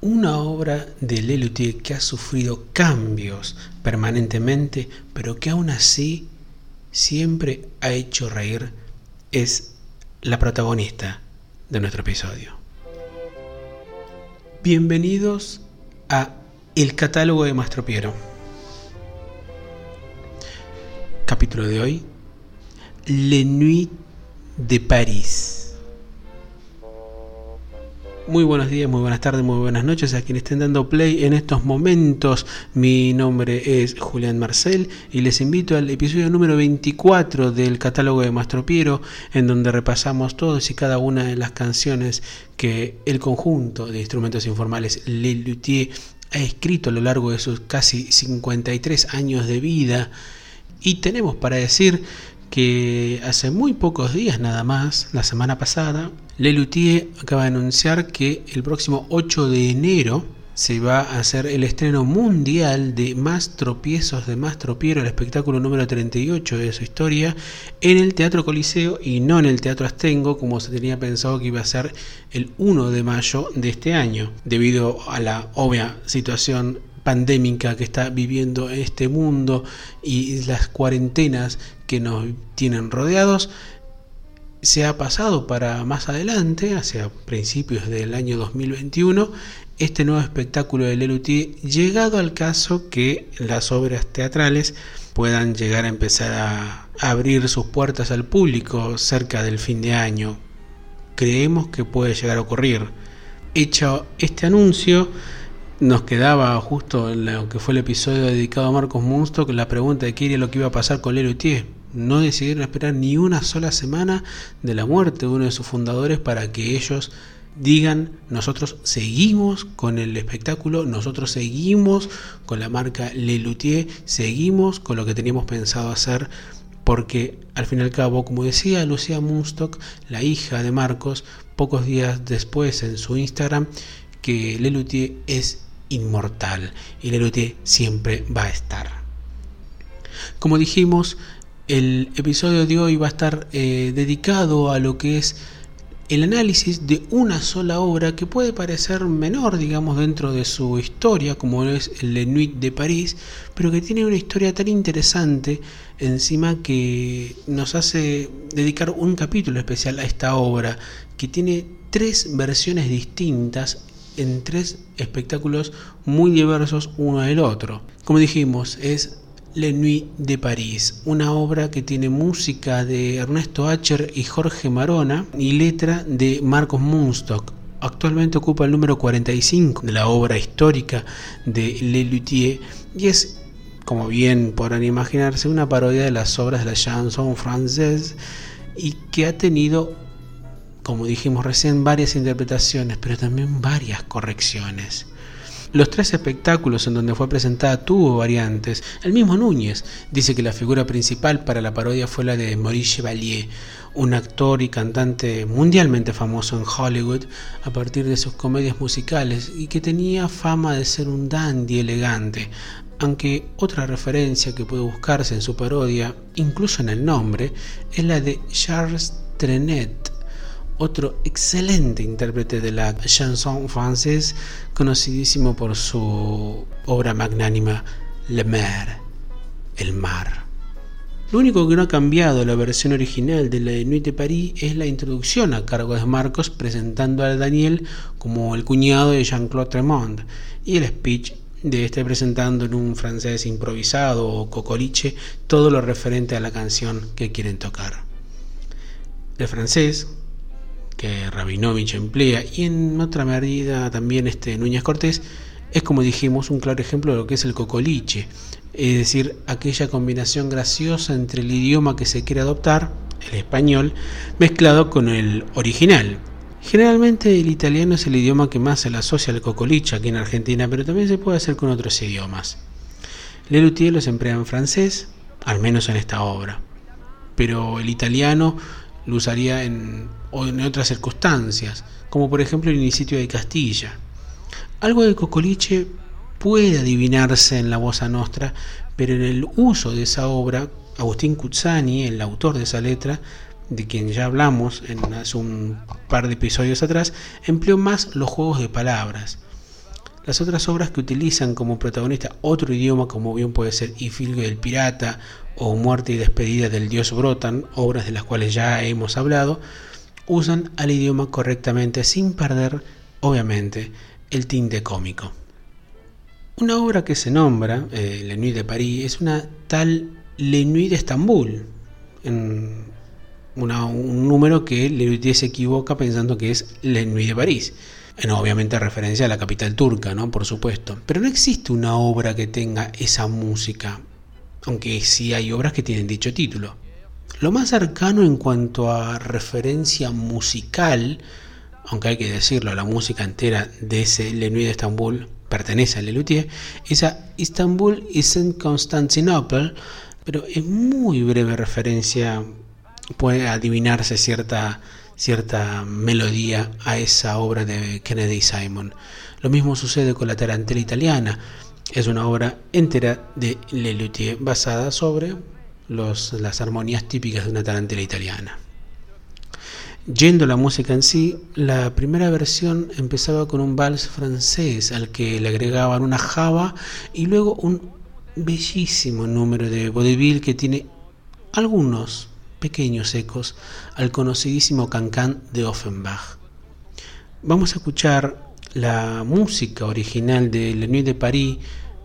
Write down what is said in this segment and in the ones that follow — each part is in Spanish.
una obra de Lelutier que ha sufrido cambios permanentemente, pero que aún así siempre ha hecho reír, es la protagonista de nuestro episodio. Bienvenidos a El catálogo de Mastro Piero. Capítulo de hoy, Le Nuit de París. Muy buenos días, muy buenas tardes, muy buenas noches a quienes estén dando play en estos momentos. Mi nombre es Julián Marcel y les invito al episodio número 24 del catálogo de Mastro Piero, en donde repasamos todas y cada una de las canciones que el conjunto de instrumentos informales Le Luthier ha escrito a lo largo de sus casi 53 años de vida. Y tenemos para decir que hace muy pocos días nada más, la semana pasada, Lelutier acaba de anunciar que el próximo 8 de enero se va a hacer el estreno mundial de Más tropiezos de Más Tropiero, el espectáculo número 38 de su historia, en el Teatro Coliseo y no en el Teatro Astengo, como se tenía pensado que iba a ser el 1 de mayo de este año, debido a la obvia situación pandémica que está viviendo este mundo y las cuarentenas que nos tienen rodeados, se ha pasado para más adelante, hacia principios del año 2021, este nuevo espectáculo de Lelutier, llegado al caso que las obras teatrales puedan llegar a empezar a abrir sus puertas al público cerca del fin de año. Creemos que puede llegar a ocurrir. Hecho este anuncio, nos quedaba justo en lo que fue el episodio dedicado a Marcos Munstock la pregunta de qué era lo que iba a pasar con Lelutier. No decidieron esperar ni una sola semana de la muerte de uno de sus fundadores para que ellos digan nosotros seguimos con el espectáculo, nosotros seguimos con la marca Lelutier, seguimos con lo que teníamos pensado hacer porque al fin y al cabo, como decía Lucía Munstock, la hija de Marcos, pocos días después en su Instagram, que Lelutier es inmortal y Lelutier siempre va a estar. Como dijimos, el episodio de hoy va a estar eh, dedicado a lo que es el análisis de una sola obra que puede parecer menor, digamos, dentro de su historia, como es el Nuit de París, pero que tiene una historia tan interesante encima que nos hace dedicar un capítulo especial a esta obra, que tiene tres versiones distintas en tres espectáculos muy diversos uno del otro. Como dijimos, es Le Nuit de París, una obra que tiene música de Ernesto Acher y Jorge Marona y letra de Marcos Munstock. Actualmente ocupa el número 45 de la obra histórica de Le Luthier y es, como bien podrán imaginarse, una parodia de las obras de la chanson française y que ha tenido como dijimos recién, varias interpretaciones, pero también varias correcciones. Los tres espectáculos en donde fue presentada tuvo variantes. El mismo Núñez dice que la figura principal para la parodia fue la de Maurice Chevalier, un actor y cantante mundialmente famoso en Hollywood a partir de sus comedias musicales y que tenía fama de ser un dandy elegante, aunque otra referencia que puede buscarse en su parodia, incluso en el nombre, es la de Charles Trenet, otro excelente intérprete de la chanson française, conocidísimo por su obra magnánima Le Mer, el mar. Lo único que no ha cambiado la versión original de la Nuit de Paris es la introducción a cargo de Marcos presentando a Daniel como el cuñado de Jean-Claude Tremont y el speech de este presentando en un francés improvisado o cocoliche todo lo referente a la canción que quieren tocar. El francés, que Rabinovich emplea y en otra medida también este Núñez Cortés es como dijimos un claro ejemplo de lo que es el cocoliche, es decir, aquella combinación graciosa entre el idioma que se quiere adoptar, el español, mezclado con el original. Generalmente el italiano es el idioma que más se le asocia al cocoliche aquí en Argentina, pero también se puede hacer con otros idiomas. Lelutier los emplea en francés, al menos en esta obra, pero el italiano lo usaría en, otras circunstancias, como por ejemplo el inicio de Castilla. Algo de Cocoliche puede adivinarse en la Bossa Nostra, pero en el uso de esa obra, Agustín Cuzzani, el autor de esa letra, de quien ya hablamos en hace un par de episodios atrás, empleó más los juegos de palabras. Las otras obras que utilizan como protagonista otro idioma, como bien puede ser Ifilgo el Pirata o Muerte y Despedida del Dios Brotan, obras de las cuales ya hemos hablado, usan al idioma correctamente sin perder, obviamente, el tinte cómico. Una obra que se nombra, eh, Nuit de París, es una tal Le Nuit de Estambul, en un número que Lelutier se equivoca pensando que es Le Nuit de París. En obviamente referencia a la capital turca, ¿no? Por supuesto. Pero no existe una obra que tenga esa música, aunque sí hay obras que tienen dicho título. Lo más cercano en cuanto a referencia musical, aunque hay que decirlo, la música entera de ese Le Nuit de Estambul pertenece a Lelutier, es a Istanbul is in Constantinople, pero en muy breve referencia puede adivinarse cierta, cierta melodía a esa obra de Kennedy Simon. Lo mismo sucede con la tarantela italiana. Es una obra entera de Lelutier basada sobre las armonías típicas de una tarantela italiana. Yendo a la música en sí, la primera versión empezaba con un vals francés al que le agregaban una java y luego un bellísimo número de vaudeville que tiene algunos pequeños ecos al conocidísimo cancán de Offenbach. Vamos a escuchar la música original de La Nuit de Paris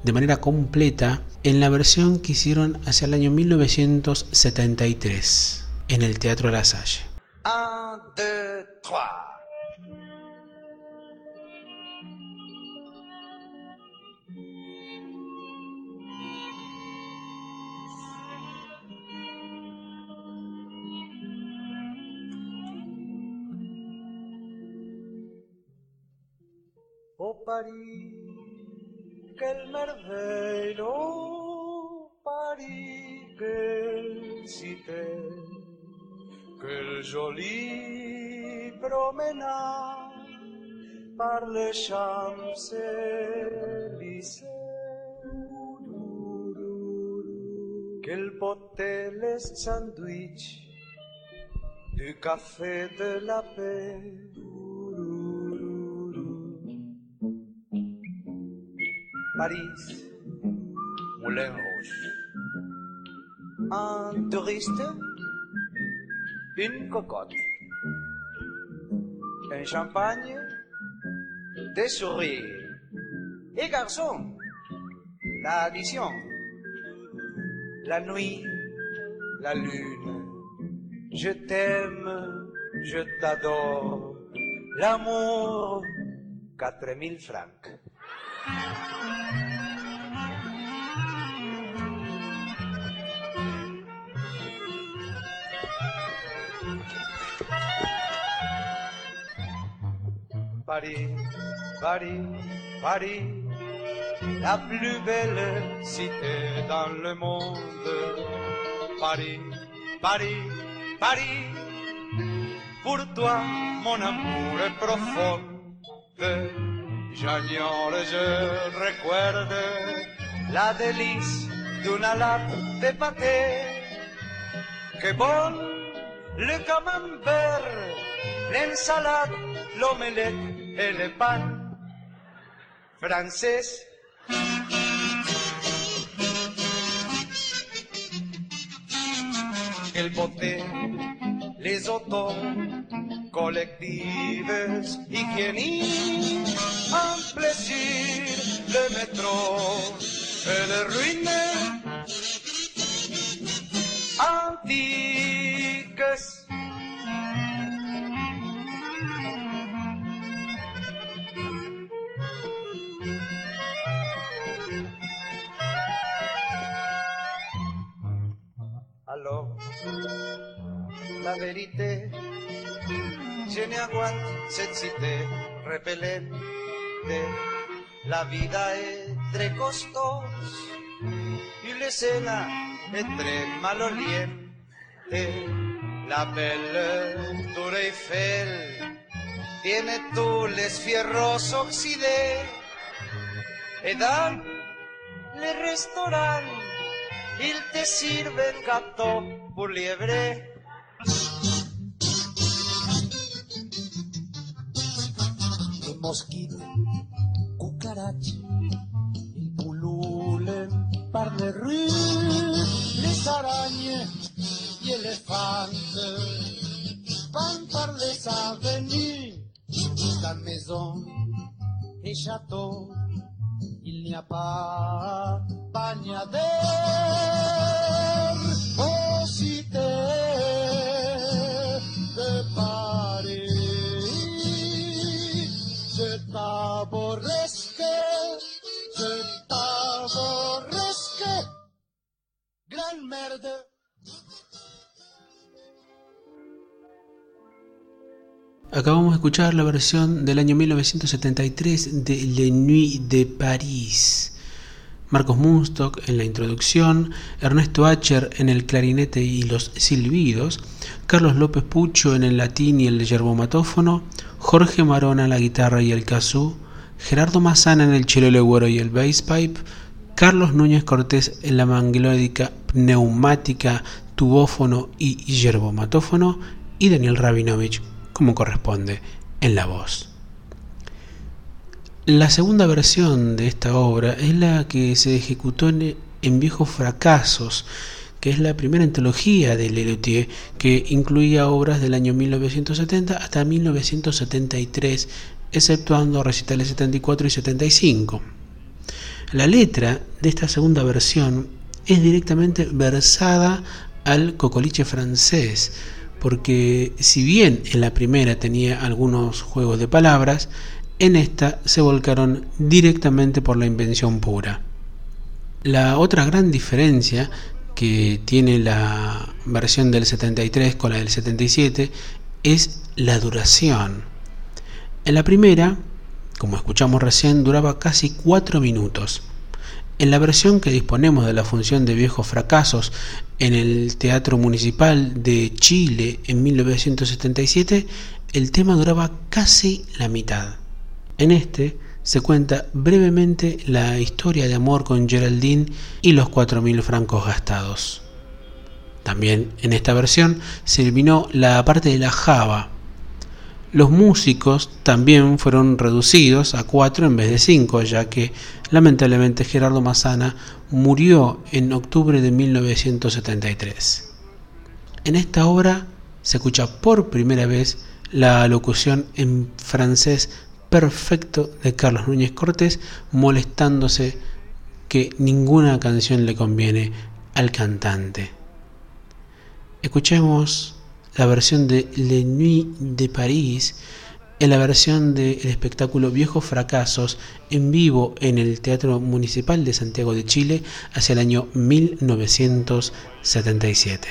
de manera completa en la versión que hicieron hacia el año 1973 en el Teatro La Salle. parí, que el merdero parí, que el cité, que el joli promenade par les Champs-Élysées. Quel beauté les sandwichs du café de la paix. Paris, Moulin Rouge. Un touriste, une cocotte, un champagne, des sourires. Et garçon, l'addition, la nuit, la lune, je t'aime, je t'adore, l'amour, quatre mille francs. Paris, Paris, Paris, la plus belle cité dans le monde. Paris, Paris, Paris, pour toi mon amour est profond. J'agnore, je recuerde la délice d'une latte de pâté. Que bon le camembert, l'ensalade, l'omelette et le pan français. El boté, les autos collectives, hygiéniques, un plaisir, le métro et le ruines antiques. La vérité, je n'aguante cette cité repellente. La vida est très costosa y la escena très maloliente. La belle Tour Eiffel tiene tous les fierros oxydés. Et dans les restaurants, ils te sirven gâteau pour lièvre. Les mosquitos, cuca cucarache, il pulule par les rues, les araignées et éléphants, van par les avenues, la maison et château, il n'y a pas bagnadère, Acabamos de escuchar la versión del año 1973 de Le Nuit de Paris. Marcos Munstock en la introducción, Ernesto Acher en el clarinete y los silbidos, Carlos López Pucho en el latín y el yerbomatófono, Jorge Marona en la guitarra y el kazoo, Gerardo Mazana en el cello legüero y el bass pipe, Carlos Núñez Cortés en la manglódica neumática, tubófono y yerbomatófono y Daniel Rabinovich como corresponde en la voz. La segunda versión de esta obra es la que se ejecutó en, Viejos Fracasos, que es la primera antología de Lelutier, que incluía obras del año 1970 hasta 1973, exceptuando recitales 74 y 75. La letra de esta segunda versión es directamente versada al cocoliche francés, porque si bien en la primera tenía algunos juegos de palabras, en esta se volcaron directamente por la invención pura. La otra gran diferencia que tiene la versión del 73 con la del 77 es la duración. En la primera, como escuchamos recién, duraba casi 4 minutos. En la versión que disponemos de la función de viejos fracasos en el Teatro Municipal de Chile en 1977, el tema duraba casi la mitad. En este se cuenta brevemente la historia de amor con Geraldine y los 4.000 francos gastados. También en esta versión se eliminó la parte de la java, los músicos también fueron reducidos a cuatro en vez de cinco, ya que lamentablemente Gerardo Massana murió en octubre de 1973. En esta obra se escucha por primera vez la locución en francés perfecto de Carlos Núñez Cortés, molestándose que ninguna canción le conviene al cantante. Escuchemos la versión de Le Nuit de París, en la versión del espectáculo Viejos Fracasos en vivo en el Teatro Municipal de Santiago de Chile hacia el año 1977.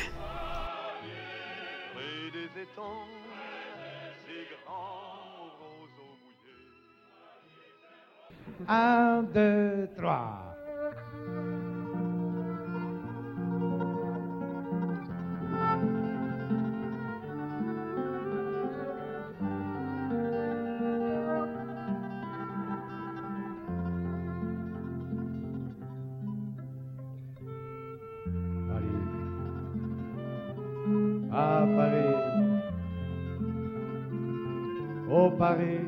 Paris.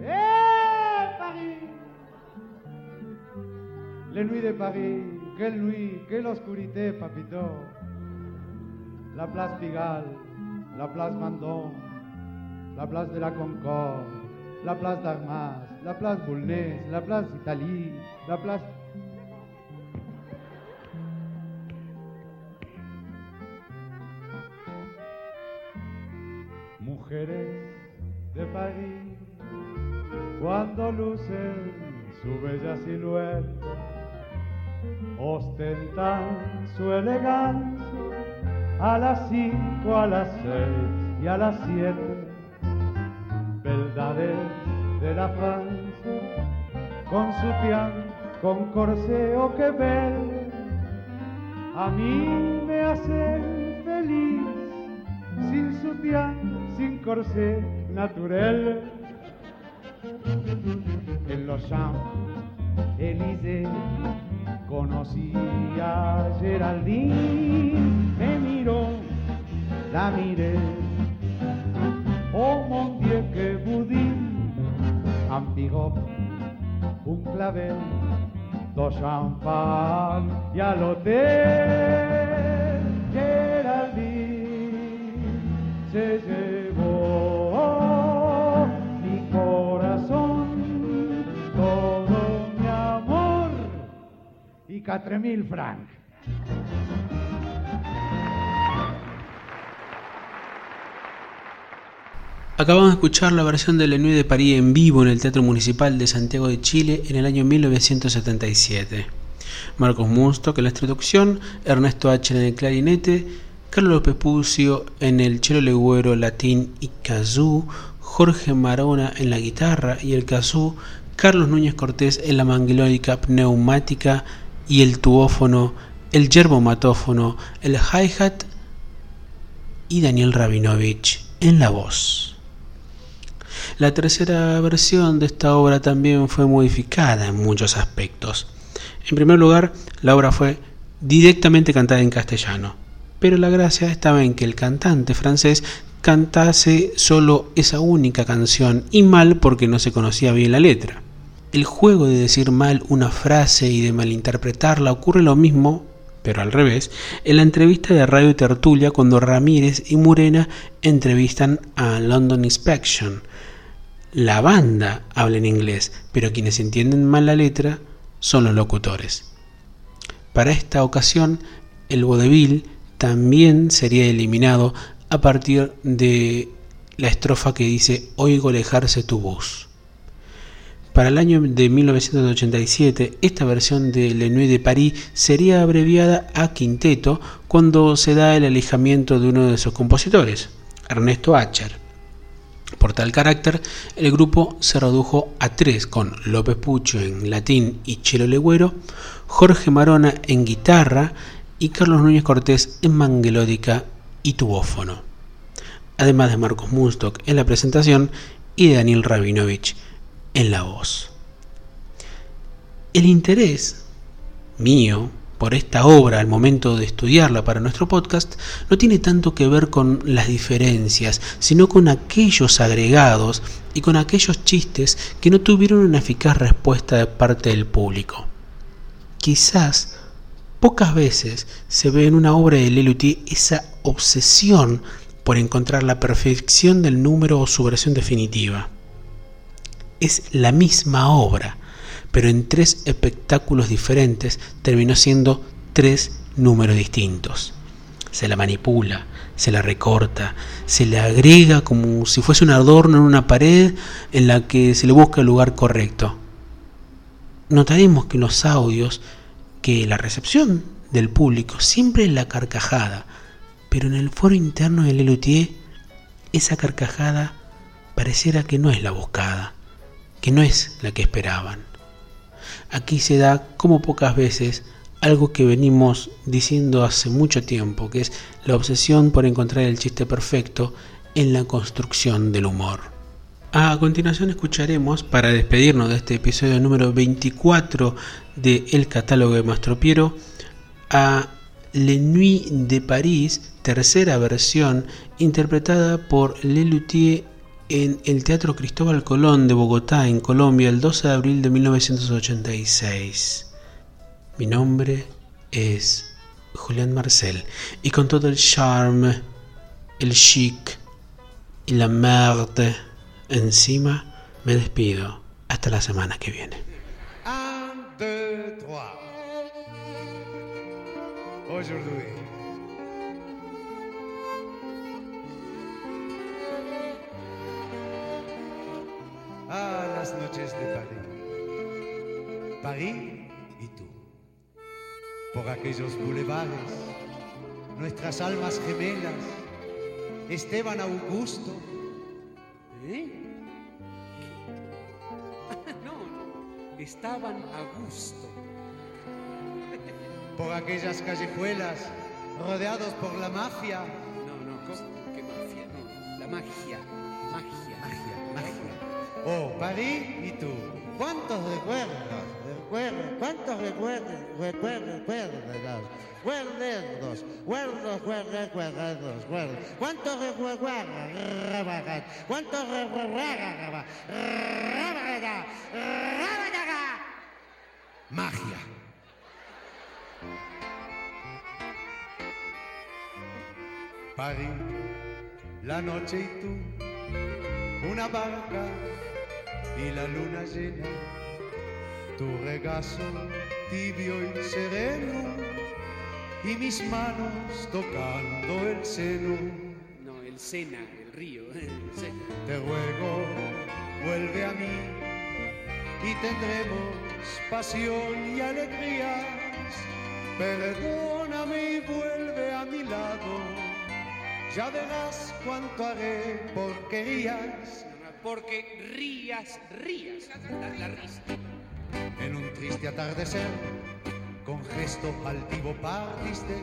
Eh, Paris Les nuits de Paris, quelle nuit, quelle oscurité, papito. La place Pigalle, la place Mandon, la place de la Concorde, la place d'Armas, la place Boulnez, la place d'Italie, la place de París, cuando lucen su bella silueta, ostentan su elegancia a las cinco, a las seis y a las siete, verdades de la Francia, con su pian, con corseo que ver, a mí me hacen feliz sin su pian sin corsé naturel. En los Champs-Élysées conocí a Geraldine, me miró, la miré, oh mon Dieu que un bigot, un clavel, dos champán y al hotel. Geraldine 4.000 francs. Acabamos de escuchar la versión de Lenue de París en vivo en el Teatro Municipal de Santiago de Chile en el año 1977. Marcos Munstock en la traducción, Ernesto H. en el clarinete, Carlos López Pucio en el chelo legüero latín y kazoo, Jorge Marona en la guitarra y el kazoo, Carlos Núñez Cortés en la manguilónica pneumática, y el tubófono, el yerbomatófono, el hi-hat y Daniel Rabinovich en la voz. La tercera versión de esta obra también fue modificada en muchos aspectos. En primer lugar, la obra fue directamente cantada en castellano, pero la gracia estaba en que el cantante francés cantase solo esa única canción y mal porque no se conocía bien la letra. El juego de decir mal una frase y de malinterpretarla ocurre lo mismo, pero al revés, en la entrevista de Radio Tertulia cuando Ramírez y Murena entrevistan a London Inspection, la banda habla en inglés, pero quienes entienden mal la letra son los locutores. Para esta ocasión, el vodevil también sería eliminado a partir de la estrofa que dice Oigo alejarse tu voz. Para el año de 1987, esta versión de Le Nuit de Paris sería abreviada a quinteto cuando se da el alejamiento de uno de sus compositores, Ernesto Acher. Por tal carácter, el grupo se redujo a tres con López Pucho en latín y Chelo Legüero, Jorge Marona en guitarra y Carlos Núñez Cortés en manguelódica y tubófono. Además de Marcos Munstock en la presentación y de Daniel Rabinovich en la voz. El interés mío por esta obra al momento de estudiarla para nuestro podcast no tiene tanto que ver con las diferencias, sino con aquellos agregados y con aquellos chistes que no tuvieron una eficaz respuesta de parte del público. Quizás pocas veces se ve en una obra de Lelutier esa obsesión por encontrar la perfección del número o su versión definitiva. Es la misma obra, pero en tres espectáculos diferentes terminó siendo tres números distintos. Se la manipula, se la recorta, se le agrega como si fuese un adorno en una pared en la que se le busca el lugar correcto. Notaremos que los audios, que la recepción del público siempre es la carcajada, pero en el foro interno de Lelutier, esa carcajada pareciera que no es la buscada, que no es la que esperaban. Aquí se da, como pocas veces, algo que venimos diciendo hace mucho tiempo, que es la obsesión por encontrar el chiste perfecto en la construcción del humor. A continuación escucharemos, para despedirnos de este episodio número 24 de El catálogo de Mastropiero, a Le Nuit de París, tercera versión, interpretada por Lelutier en el Teatro Cristóbal Colón de Bogotá, en Colombia, el 12 de abril de 1986. Mi nombre es Julián Marcel y con todo el charme, el chic y la merde encima, me despido hasta la semana que viene. Un, Ah, las noches de París. París y tú. Por aquellos bulevares, nuestras almas gemelas, Esteban Augusto. ¿Eh? No, no, estaban a gusto. por aquellas callejuelas rodeados por la mafia. No, no, ¿cómo? ¿Qué mafia? No, la magia. Oh, París y tú. ¿Cuántos recuerdos? recuerdos, cuántos recuerdos, recuerdos, recuerdos, recuerdos, recuerdos, recuerdos, recuerdos, cuántos recuerdos, cuántos recuerdos, magia. París, la noche y tú, una barca y la luna llena, tu regazo tibio y sereno, y mis manos tocando el seno. No, el Sena, el río. el Sena. Te ruego, vuelve a mí y tendremos pasión y alegrías. Perdóname y vuelve a mi lado. Ya verás cuánto haré porquerías Porque rías, rías. La, risa. en un triste atardecer. Con gesto altivo partiste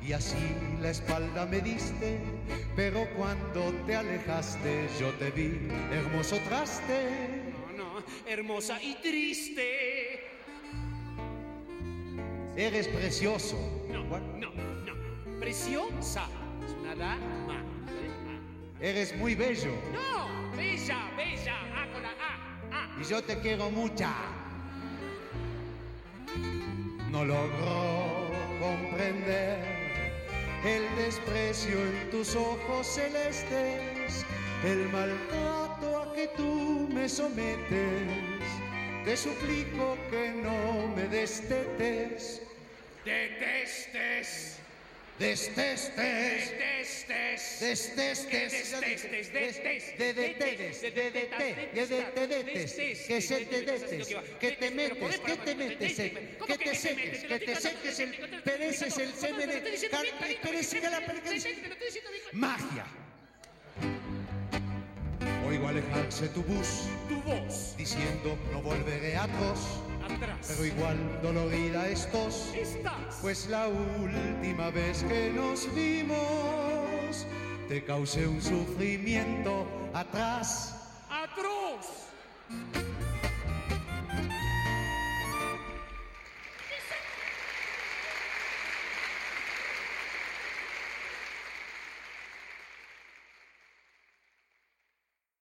y así la espalda me diste. Pero cuando te alejaste yo te vi hermoso traste. No, no, hermosa y triste. Eres precioso. No, no, no. Preciosa. Es una dama. Eres muy bello No, bella, bella. A con la A. A. y yo te quiero mucha. No logro comprender el desprecio en tus ojos celestes, el maltrato a que tú me sometes. Te suplico que no me destetes, Detestes. Destestes. Destestes, Detestes, detestes, de detedes, de detedes, de detedes, que se te detes, que te metes, que te metes, que te seques, que te seques, el, pereces el semen, cal- pereces la perece. Magia. Oigo alejarse tu bus, Tu voz. diciendo no volveré atroz, Pero igual dolorida estos. Estás. Pues la última vez que nos vimos te causé un sufrimiento atrás